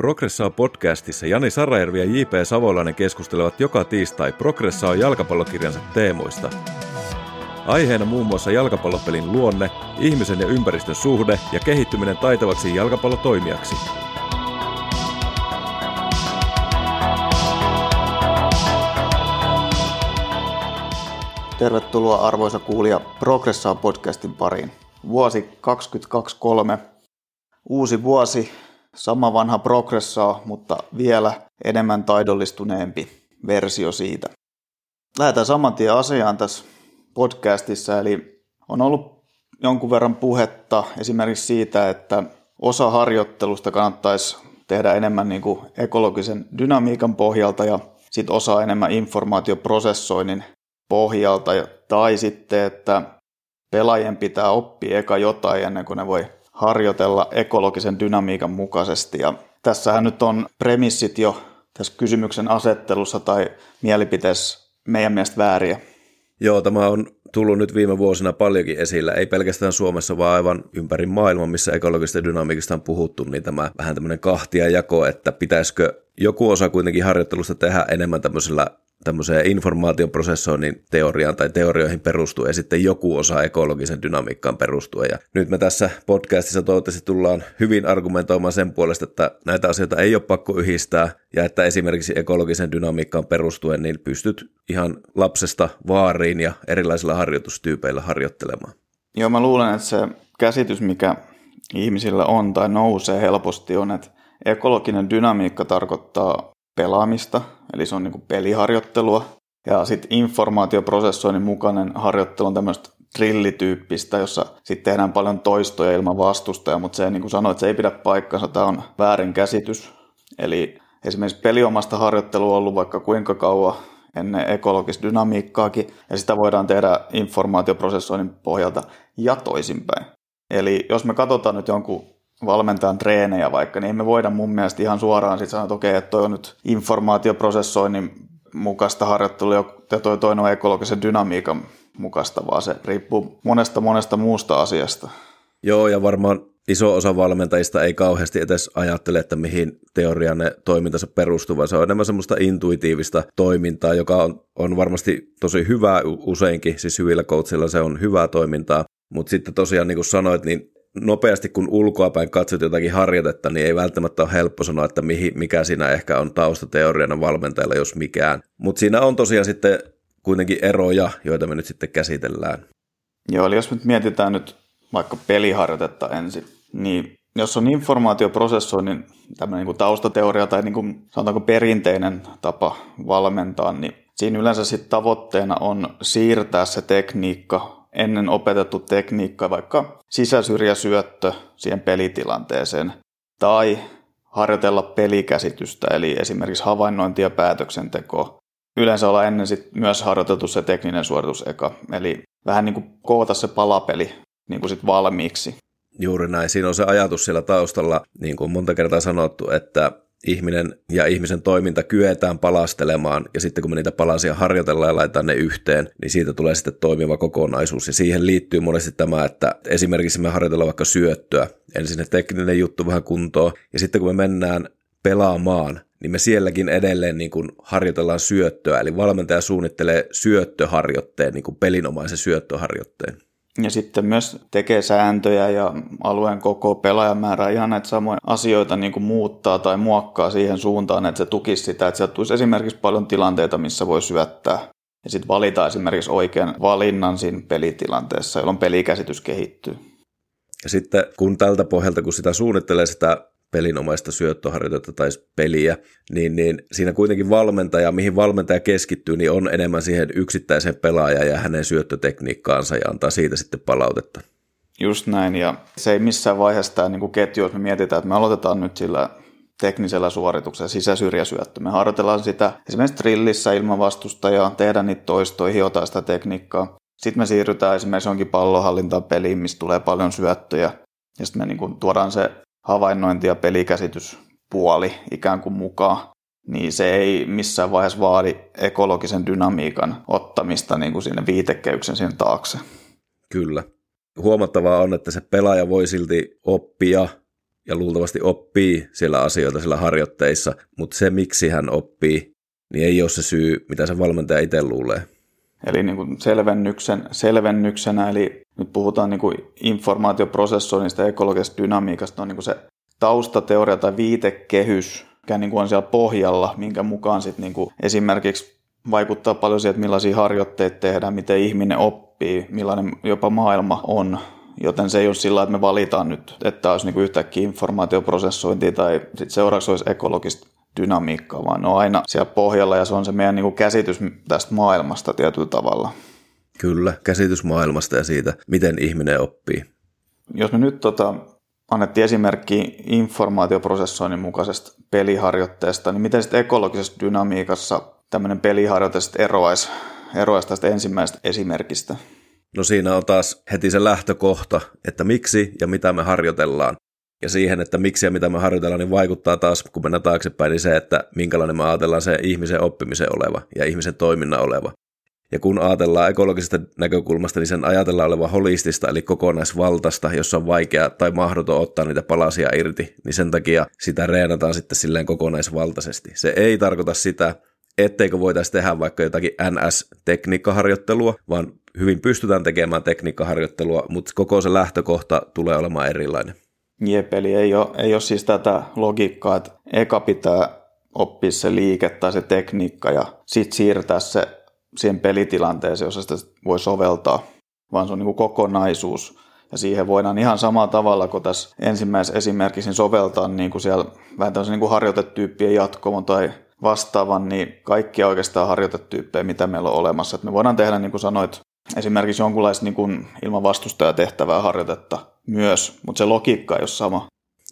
Progressaa podcastissa Jani Sarajärvi ja J.P. Savolainen keskustelevat joka tiistai Progressaa jalkapallokirjansa teemoista. Aiheena muun muassa jalkapallopelin luonne, ihmisen ja ympäristön suhde ja kehittyminen taitavaksi jalkapallotoimijaksi. Tervetuloa arvoisa kuulija Progressaa podcastin pariin. Vuosi 2023, uusi vuosi, sama vanha Progressaa, mutta vielä enemmän taidollistuneempi versio siitä. Lähdetään saman tien asiaan tässä podcastissa, eli on ollut jonkun verran puhetta esimerkiksi siitä, että osa harjoittelusta kannattaisi tehdä enemmän niin kuin ekologisen dynamiikan pohjalta ja sitten osa enemmän informaatioprosessoinnin pohjalta, tai sitten, että pelaajien pitää oppia eka jotain ennen kuin ne voi harjoitella ekologisen dynamiikan mukaisesti. Ja tässähän nyt on premissit jo tässä kysymyksen asettelussa tai mielipiteessä meidän mielestä vääriä. Joo, tämä on tullut nyt viime vuosina paljonkin esillä, ei pelkästään Suomessa, vaan aivan ympäri maailman, missä ekologisesta dynamiikista on puhuttu, niin tämä vähän tämmöinen kahtia jako, että pitäisikö joku osa kuitenkin harjoittelusta tehdä enemmän tämmöisellä tämmöiseen informaatioprosessoinnin teoriaan tai teorioihin perustuu ja sitten joku osa ekologisen dynamiikkaan perustuu. Ja nyt me tässä podcastissa toivottavasti tullaan hyvin argumentoimaan sen puolesta, että näitä asioita ei ole pakko yhdistää ja että esimerkiksi ekologisen dynamiikkaan perustuen niin pystyt ihan lapsesta vaariin ja erilaisilla harjoitustyypeillä harjoittelemaan. Joo, mä luulen, että se käsitys, mikä ihmisillä on tai nousee helposti on, että ekologinen dynamiikka tarkoittaa pelaamista, eli se on niin kuin peliharjoittelua. Ja sitten informaatioprosessoinnin mukainen harjoittelu on tämmöistä trillityyppistä, jossa sitten tehdään paljon toistoja ilman vastustaja, mutta se niin kuin sanoit, että se ei pidä paikkansa, tämä on väärin käsitys. Eli esimerkiksi peliomasta harjoittelua on ollut vaikka kuinka kauan ennen ekologista dynamiikkaakin, ja sitä voidaan tehdä informaatioprosessoinnin pohjalta ja toisinpäin. Eli jos me katsotaan nyt jonkun valmentajan treenejä vaikka, niin emme voida mun mielestä ihan suoraan sitten sanoa, että okei, että toi on nyt informaatioprosessoinnin mukaista harjoittelua ja toi toinen on ekologisen dynamiikan mukaista, vaan se riippuu monesta monesta muusta asiasta. Joo, ja varmaan iso osa valmentajista ei kauheasti edes ajattele, että mihin teoriaan ne toimintansa perustuu, vaan se on enemmän semmoista intuitiivista toimintaa, joka on, on varmasti tosi hyvää useinkin, siis hyvillä coachilla se on hyvää toimintaa, mutta sitten tosiaan niin kuin sanoit, niin nopeasti kun ulkoapäin katsot jotakin harjoitetta, niin ei välttämättä ole helppo sanoa, että mihin, mikä siinä ehkä on taustateoriana valmentajalla, jos mikään. Mutta siinä on tosiaan sitten kuitenkin eroja, joita me nyt sitten käsitellään. Joo, eli jos nyt mietitään nyt vaikka peliharjoitetta ensin, niin jos on informaatioprosessoinnin tämmöinen niin taustateoria tai niin kuin, sanotaanko perinteinen tapa valmentaa, niin siinä yleensä sitten tavoitteena on siirtää se tekniikka ennen opetettu tekniikka, vaikka sisäsyrjäsyöttö siihen pelitilanteeseen, tai harjoitella pelikäsitystä, eli esimerkiksi havainnointia ja päätöksentekoa. Yleensä olla ennen sit myös harjoiteltu se tekninen suoritus eka, eli vähän niin kuin koota se palapeli niin kuin sit valmiiksi. Juuri näin. Siinä on se ajatus siellä taustalla, niin kuin monta kertaa sanottu, että ihminen ja ihmisen toiminta kyetään palastelemaan, ja sitten kun me niitä palasia harjoitellaan ja laitetaan ne yhteen, niin siitä tulee sitten toimiva kokonaisuus. Ja siihen liittyy monesti tämä, että esimerkiksi me harjoitellaan vaikka syöttöä, ensin se tekninen juttu vähän kuntoon, ja sitten kun me mennään pelaamaan, niin me sielläkin edelleen niin kuin harjoitellaan syöttöä, eli valmentaja suunnittelee syöttöharjoitteen, niin kuin pelinomaisen syöttöharjoitteen. Ja sitten myös tekee sääntöjä ja alueen koko pelaajamäärä ihan näitä samoja asioita niin kuin muuttaa tai muokkaa siihen suuntaan, että se tukisi sitä, että sieltä tulisi esimerkiksi paljon tilanteita, missä voi syöttää. Ja sitten valita esimerkiksi oikean valinnan siinä pelitilanteessa, jolloin pelikäsitys kehittyy. Ja sitten kun tältä pohjalta, kun sitä suunnittelee sitä pelinomaista syöttöharjoitetta tai peliä, niin, niin siinä kuitenkin valmentaja, mihin valmentaja keskittyy, niin on enemmän siihen yksittäiseen pelaajaan ja hänen syöttötekniikkaansa ja antaa siitä sitten palautetta. Just näin, ja se ei missään vaiheessa tämä niin ketju, jos me mietitään, että me aloitetaan nyt sillä teknisellä suorituksella sisäsyrjäsyöttö. Me harjoitellaan sitä esimerkiksi trillissä ilman vastustajaa, tehdään niitä toistoja, hiotaan sitä tekniikkaa. Sitten me siirrytään esimerkiksi jonkin pallonhallintaan peliin, missä tulee paljon syöttöjä. Ja sitten me niin kuin tuodaan se havainnointi- ja pelikäsityspuoli ikään kuin mukaan, niin se ei missään vaiheessa vaadi ekologisen dynamiikan ottamista niin kuin sinne viitekeyksen sinne taakse. Kyllä. Huomattavaa on, että se pelaaja voi silti oppia ja luultavasti oppii siellä asioita siellä harjoitteissa, mutta se miksi hän oppii, niin ei ole se syy, mitä se valmentaja itse luulee. Eli niin kuin selvennyksen, selvennyksenä, eli nyt puhutaan niin kuin informaatioprosessoinnista, ekologisesta dynamiikasta, on niin kuin se taustateoria tai viitekehys, mikä niin kuin on siellä pohjalla, minkä mukaan sit niin kuin esimerkiksi vaikuttaa paljon siihen, että millaisia harjoitteita tehdään, miten ihminen oppii, millainen jopa maailma on. Joten se ei ole sillä, että me valitaan nyt, että olisi niin kuin yhtäkkiä informaatioprosessointi tai sitten seuraavaksi olisi ekologista dynamiikkaa, vaan ne on aina siellä pohjalla ja se on se meidän niin kuin käsitys tästä maailmasta tietyllä tavalla. Kyllä, käsitys maailmasta ja siitä, miten ihminen oppii. Jos me nyt tota, annettiin esimerkki informaatioprosessoinnin mukaisesta peliharjoitteesta, niin miten sitten ekologisessa dynamiikassa tämmöinen peliharjoite eroaisi, eroaisi tästä ensimmäisestä esimerkistä? No siinä on taas heti se lähtökohta, että miksi ja mitä me harjoitellaan. Ja siihen, että miksi ja mitä me harjoitellaan, niin vaikuttaa taas, kun mennään taaksepäin, niin se, että minkälainen me ajatellaan se ihmisen oppimisen oleva ja ihmisen toiminnan oleva. Ja kun ajatellaan ekologisesta näkökulmasta, niin sen ajatellaan olevan holistista, eli kokonaisvaltaista, jossa on vaikea tai mahdoton ottaa niitä palasia irti, niin sen takia sitä reenataan sitten silleen kokonaisvaltaisesti. Se ei tarkoita sitä, etteikö voitaisiin tehdä vaikka jotakin NS-tekniikkaharjoittelua, vaan hyvin pystytään tekemään tekniikkaharjoittelua, mutta koko se lähtökohta tulee olemaan erilainen. Jep, eli ei ole, ei ole siis tätä logiikkaa, että eka pitää oppia se liike tai se tekniikka ja sitten siirtää se siihen pelitilanteeseen, jossa sitä voi soveltaa, vaan se on niin kokonaisuus. Ja siihen voidaan ihan samalla tavalla kuin tässä ensimmäisessä esimerkissä niin soveltaa niin kuin siellä vähän tämmöisen niin harjoitetyyppien jatkomon tai vastaavan, niin kaikkia oikeastaan harjoitetyyppejä, mitä meillä on olemassa. Et me voidaan tehdä, niin kuin sanoit, esimerkiksi jonkunlaista niin kuin ilman vastustajatehtävää harjoitetta myös, mutta se logiikka ei ole sama.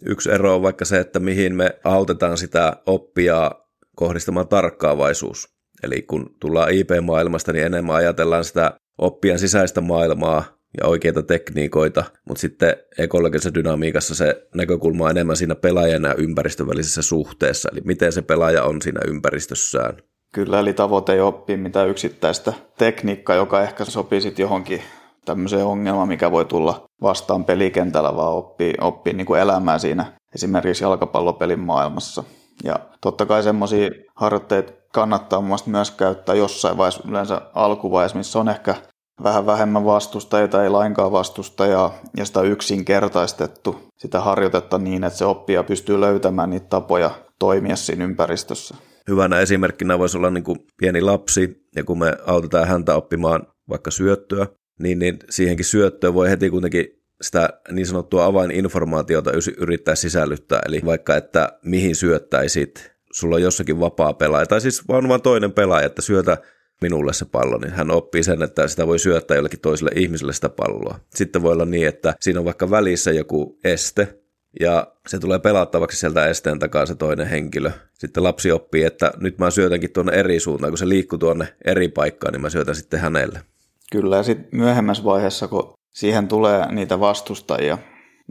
Yksi ero on vaikka se, että mihin me autetaan sitä oppia kohdistamaan tarkkaavaisuus. Eli kun tullaan IP-maailmasta, niin enemmän ajatellaan sitä oppijan sisäistä maailmaa ja oikeita tekniikoita, mutta sitten ekologisessa dynamiikassa se näkökulma on enemmän siinä pelaajan ja ympäristön välisessä suhteessa, eli miten se pelaaja on siinä ympäristössään. Kyllä, eli tavoite ei oppi mitään yksittäistä tekniikkaa, joka ehkä sopii sitten johonkin tämmöiseen ongelmaan, mikä voi tulla vastaan pelikentällä, vaan oppii, oppii niin kuin elämää siinä esimerkiksi jalkapallopelin maailmassa. Ja totta kai semmoisia harjoitteita kannattaa mun myös käyttää jossain vaiheessa, yleensä alkuvaiheessa, missä on ehkä vähän vähemmän vastustajia tai ei lainkaan vastustajaa, ja sitä on yksinkertaistettu sitä harjoitetta niin, että se oppija pystyy löytämään niitä tapoja toimia siinä ympäristössä. Hyvänä esimerkkinä voisi olla niin kuin pieni lapsi, ja kun me autetaan häntä oppimaan vaikka syöttöä, niin, niin siihenkin syöttöön voi heti kuitenkin sitä niin sanottua avaininformaatiota yrittää sisällyttää, eli vaikka, että mihin syöttäisit, sulla on jossakin vapaa pelaaja, tai siis vaan vain toinen pelaaja, että syötä minulle se pallo, niin hän oppii sen, että sitä voi syöttää jollekin toiselle ihmiselle sitä palloa. Sitten voi olla niin, että siinä on vaikka välissä joku este, ja se tulee pelattavaksi sieltä esteen takaa se toinen henkilö. Sitten lapsi oppii, että nyt mä syötänkin tuonne eri suuntaan, kun se liikkuu tuonne eri paikkaan, niin mä syötän sitten hänelle. Kyllä, ja sitten myöhemmässä vaiheessa, kun siihen tulee niitä vastustajia,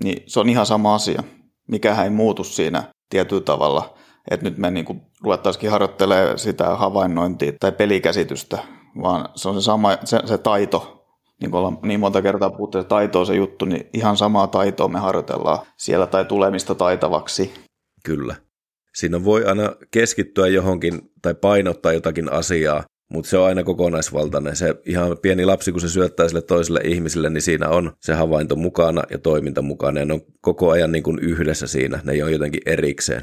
niin se on ihan sama asia. Mikähän ei muutu siinä tietyllä tavalla että nyt me niin ruvettaisikin harjoittelemaan sitä havainnointia tai pelikäsitystä, vaan se on se sama se, se taito, niin kuin ollaan niin monta kertaa puhuttu, että taito on se juttu, niin ihan samaa taitoa me harjoitellaan siellä tai tulemista taitavaksi. Kyllä. Siinä voi aina keskittyä johonkin tai painottaa jotakin asiaa, mutta se on aina kokonaisvaltainen. Se ihan pieni lapsi, kun se syöttää sille toiselle ihmiselle, niin siinä on se havainto mukana ja toiminta mukana. Ja ne on koko ajan niin kuin yhdessä siinä, ne ei ole jotenkin erikseen.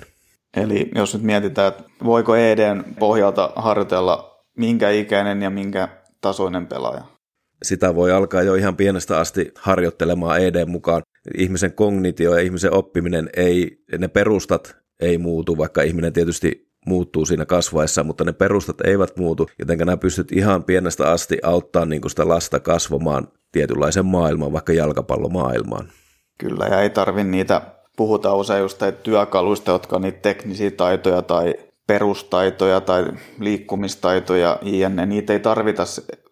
Eli jos nyt mietitään, että voiko EDn pohjalta harjoitella minkä ikäinen ja minkä tasoinen pelaaja? Sitä voi alkaa jo ihan pienestä asti harjoittelemaan ED mukaan. Ihmisen kognitio ja ihmisen oppiminen ei, ne perustat ei muutu, vaikka ihminen tietysti muuttuu siinä kasvaessa, mutta ne perustat eivät muutu, joten nämä pystyt ihan pienestä asti auttaa niin sitä lasta kasvamaan tietynlaisen maailmaan, vaikka jalkapallomaailmaan. Kyllä, ja ei tarvi niitä puhutaan usein just työkaluista, jotka on niitä teknisiä taitoja tai perustaitoja tai liikkumistaitoja, jne. Niitä ei tarvita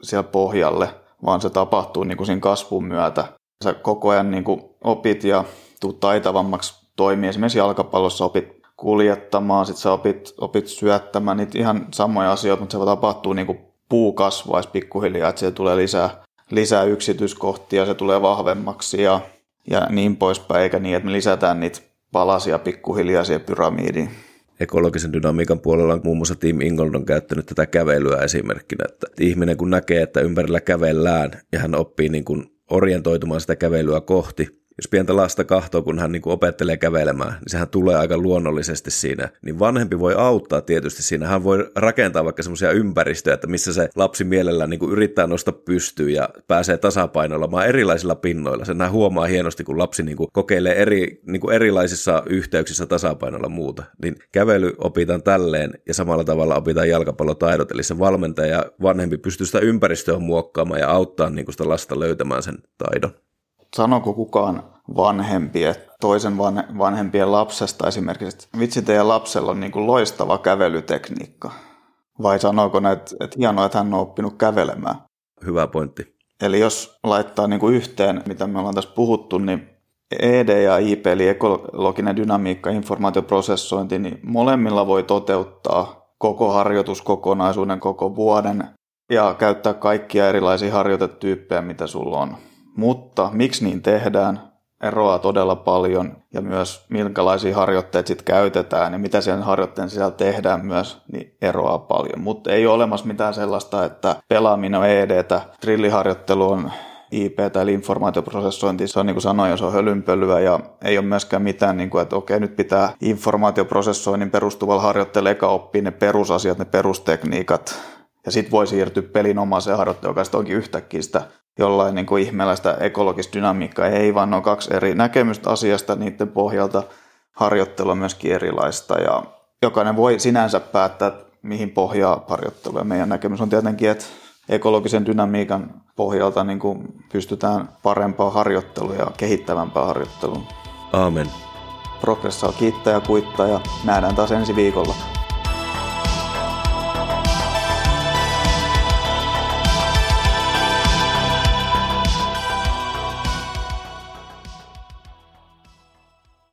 siellä pohjalle, vaan se tapahtuu niin kuin siinä kasvun myötä. Sä koko ajan niin kuin opit ja tuut taitavammaksi toimia. Esimerkiksi jalkapallossa opit kuljettamaan, sit sä opit, opit syöttämään, niitä ihan samoja asioita, mutta se tapahtuu niin kuin puu kasvaisi pikkuhiljaa, että siellä tulee lisää, lisää yksityiskohtia, se tulee vahvemmaksi ja ja niin poispäin, eikä niin, että me lisätään niitä palasia pikkuhiljaa siihen pyramidiin. Ekologisen dynamiikan puolella muun muassa Team Ingold on käyttänyt tätä kävelyä esimerkkinä, että ihminen kun näkee, että ympärillä kävellään ja hän oppii niin kuin orientoitumaan sitä kävelyä kohti, jos pientä lasta kahtoo, kun hän niin kuin opettelee kävelemään, niin sehän tulee aika luonnollisesti siinä. Niin vanhempi voi auttaa tietysti siinä. Hän voi rakentaa vaikka semmoisia ympäristöjä, että missä se lapsi mielellään niin kuin yrittää nostaa pystyyn ja pääsee tasapainoilemaan erilaisilla pinnoilla. Sen huomaa hienosti, kun lapsi niin kuin kokeilee eri, niin kuin erilaisissa yhteyksissä tasapainoilla muuta. Niin kävely opitaan tälleen ja samalla tavalla opitaan jalkapallotaidot. Eli se valmentaja ja vanhempi pystyy sitä ympäristöä muokkaamaan ja auttaa niin kuin sitä lasta löytämään sen taidon sanoko kukaan vanhempi, että toisen van, vanhempien lapsesta esimerkiksi, että vitsi teidän lapsella on niin kuin loistava kävelytekniikka? Vai sanooko ne, että, että hienoa, että hän on oppinut kävelemään? Hyvä pointti. Eli jos laittaa niin kuin yhteen, mitä me ollaan tässä puhuttu, niin ED ja IP, eli ekologinen dynamiikka, informaatioprosessointi, niin molemmilla voi toteuttaa koko harjoituskokonaisuuden, koko vuoden ja käyttää kaikkia erilaisia harjoitetyyppejä, mitä sulla on. Mutta miksi niin tehdään, eroaa todella paljon. Ja myös minkälaisia harjoitteita sitten käytetään ja mitä sen harjoitteen sisällä tehdään myös, niin eroaa paljon. Mutta ei ole olemassa mitään sellaista, että pelaaminen on ED, trilliharjoittelu on IP eli informaatioprosessointi, se on niin kuin sanoin, se on hölynpölyä ja ei ole myöskään mitään, niin kuin, että okei, nyt pitää informaatioprosessoinnin perustuvalla harjoitteella eka oppia ne perusasiat, ne perustekniikat. Ja sitten voi siirtyä pelinomaiseen harjoitteluun, joka sitten onkin yhtäkkiä sitä jollain niin kuin ihmeellä sitä ekologista dynamiikkaa. Ei, vaan ne on kaksi eri näkemystä asiasta, niiden pohjalta harjoittelu on myöskin erilaista ja jokainen voi sinänsä päättää, mihin pohjaa harjoittelu. Ja meidän näkemys on tietenkin, että ekologisen dynamiikan pohjalta niin kuin pystytään parempaa harjoittelua ja kehittävämpää harjoittelua. Aamen. Progressaa kiittää ja kuittaa ja nähdään taas ensi viikolla.